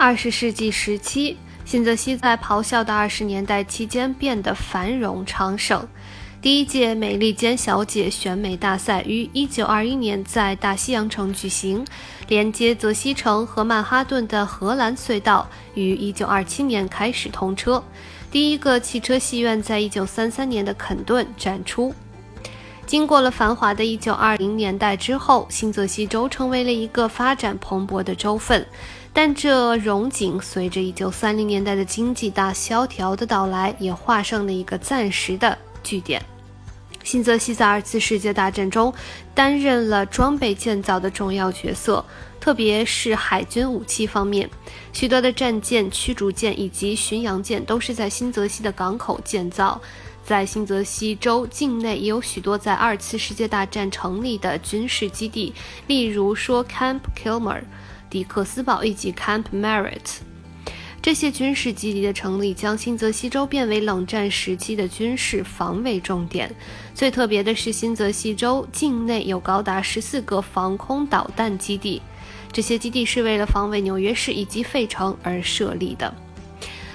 二十世纪时期，新泽西在咆哮的二十年代期间变得繁荣昌盛。第一届美利坚小姐选美大赛于一九二一年在大西洋城举行，连接泽西城和曼哈顿的荷兰隧道于一九二七年开始通车。第一个汽车戏院在一九三三年的肯顿展出。经过了繁华的一九二零年代之后，新泽西州成为了一个发展蓬勃的州份。但这荣景随着一九三零年代的经济大萧条的到来，也画上了一个暂时的句点。新泽西在二次世界大战中担任了装备建造的重要角色，特别是海军武器方面，许多的战舰、驱逐舰以及巡洋舰都是在新泽西的港口建造。在新泽西州境内也有许多在二次世界大战成立的军事基地，例如说 Camp Kilmer。迪克斯堡以及 Camp Merritt，这些军事基地的成立将新泽西州变为冷战时期的军事防卫重点。最特别的是，新泽西州境内有高达十四个防空导弹基地，这些基地是为了防卫纽约市以及费城而设立的。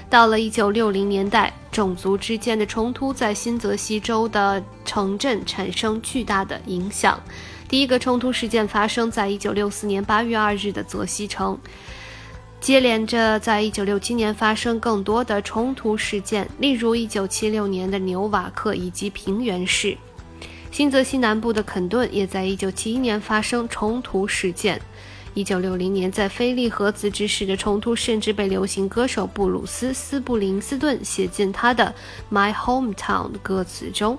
到了1960年代，种族之间的冲突在新泽西州的城镇产生巨大的影响。第一个冲突事件发生在一九六四年八月二日的泽西城，接连着在一九六七年发生更多的冲突事件，例如一九七六年的纽瓦克以及平原市。新泽西南部的肯顿也在一九七一年发生冲突事件。一九六零年在菲利和辞职时的冲突，甚至被流行歌手布鲁斯·斯布林斯顿写进他的《My Hometown》的歌词中。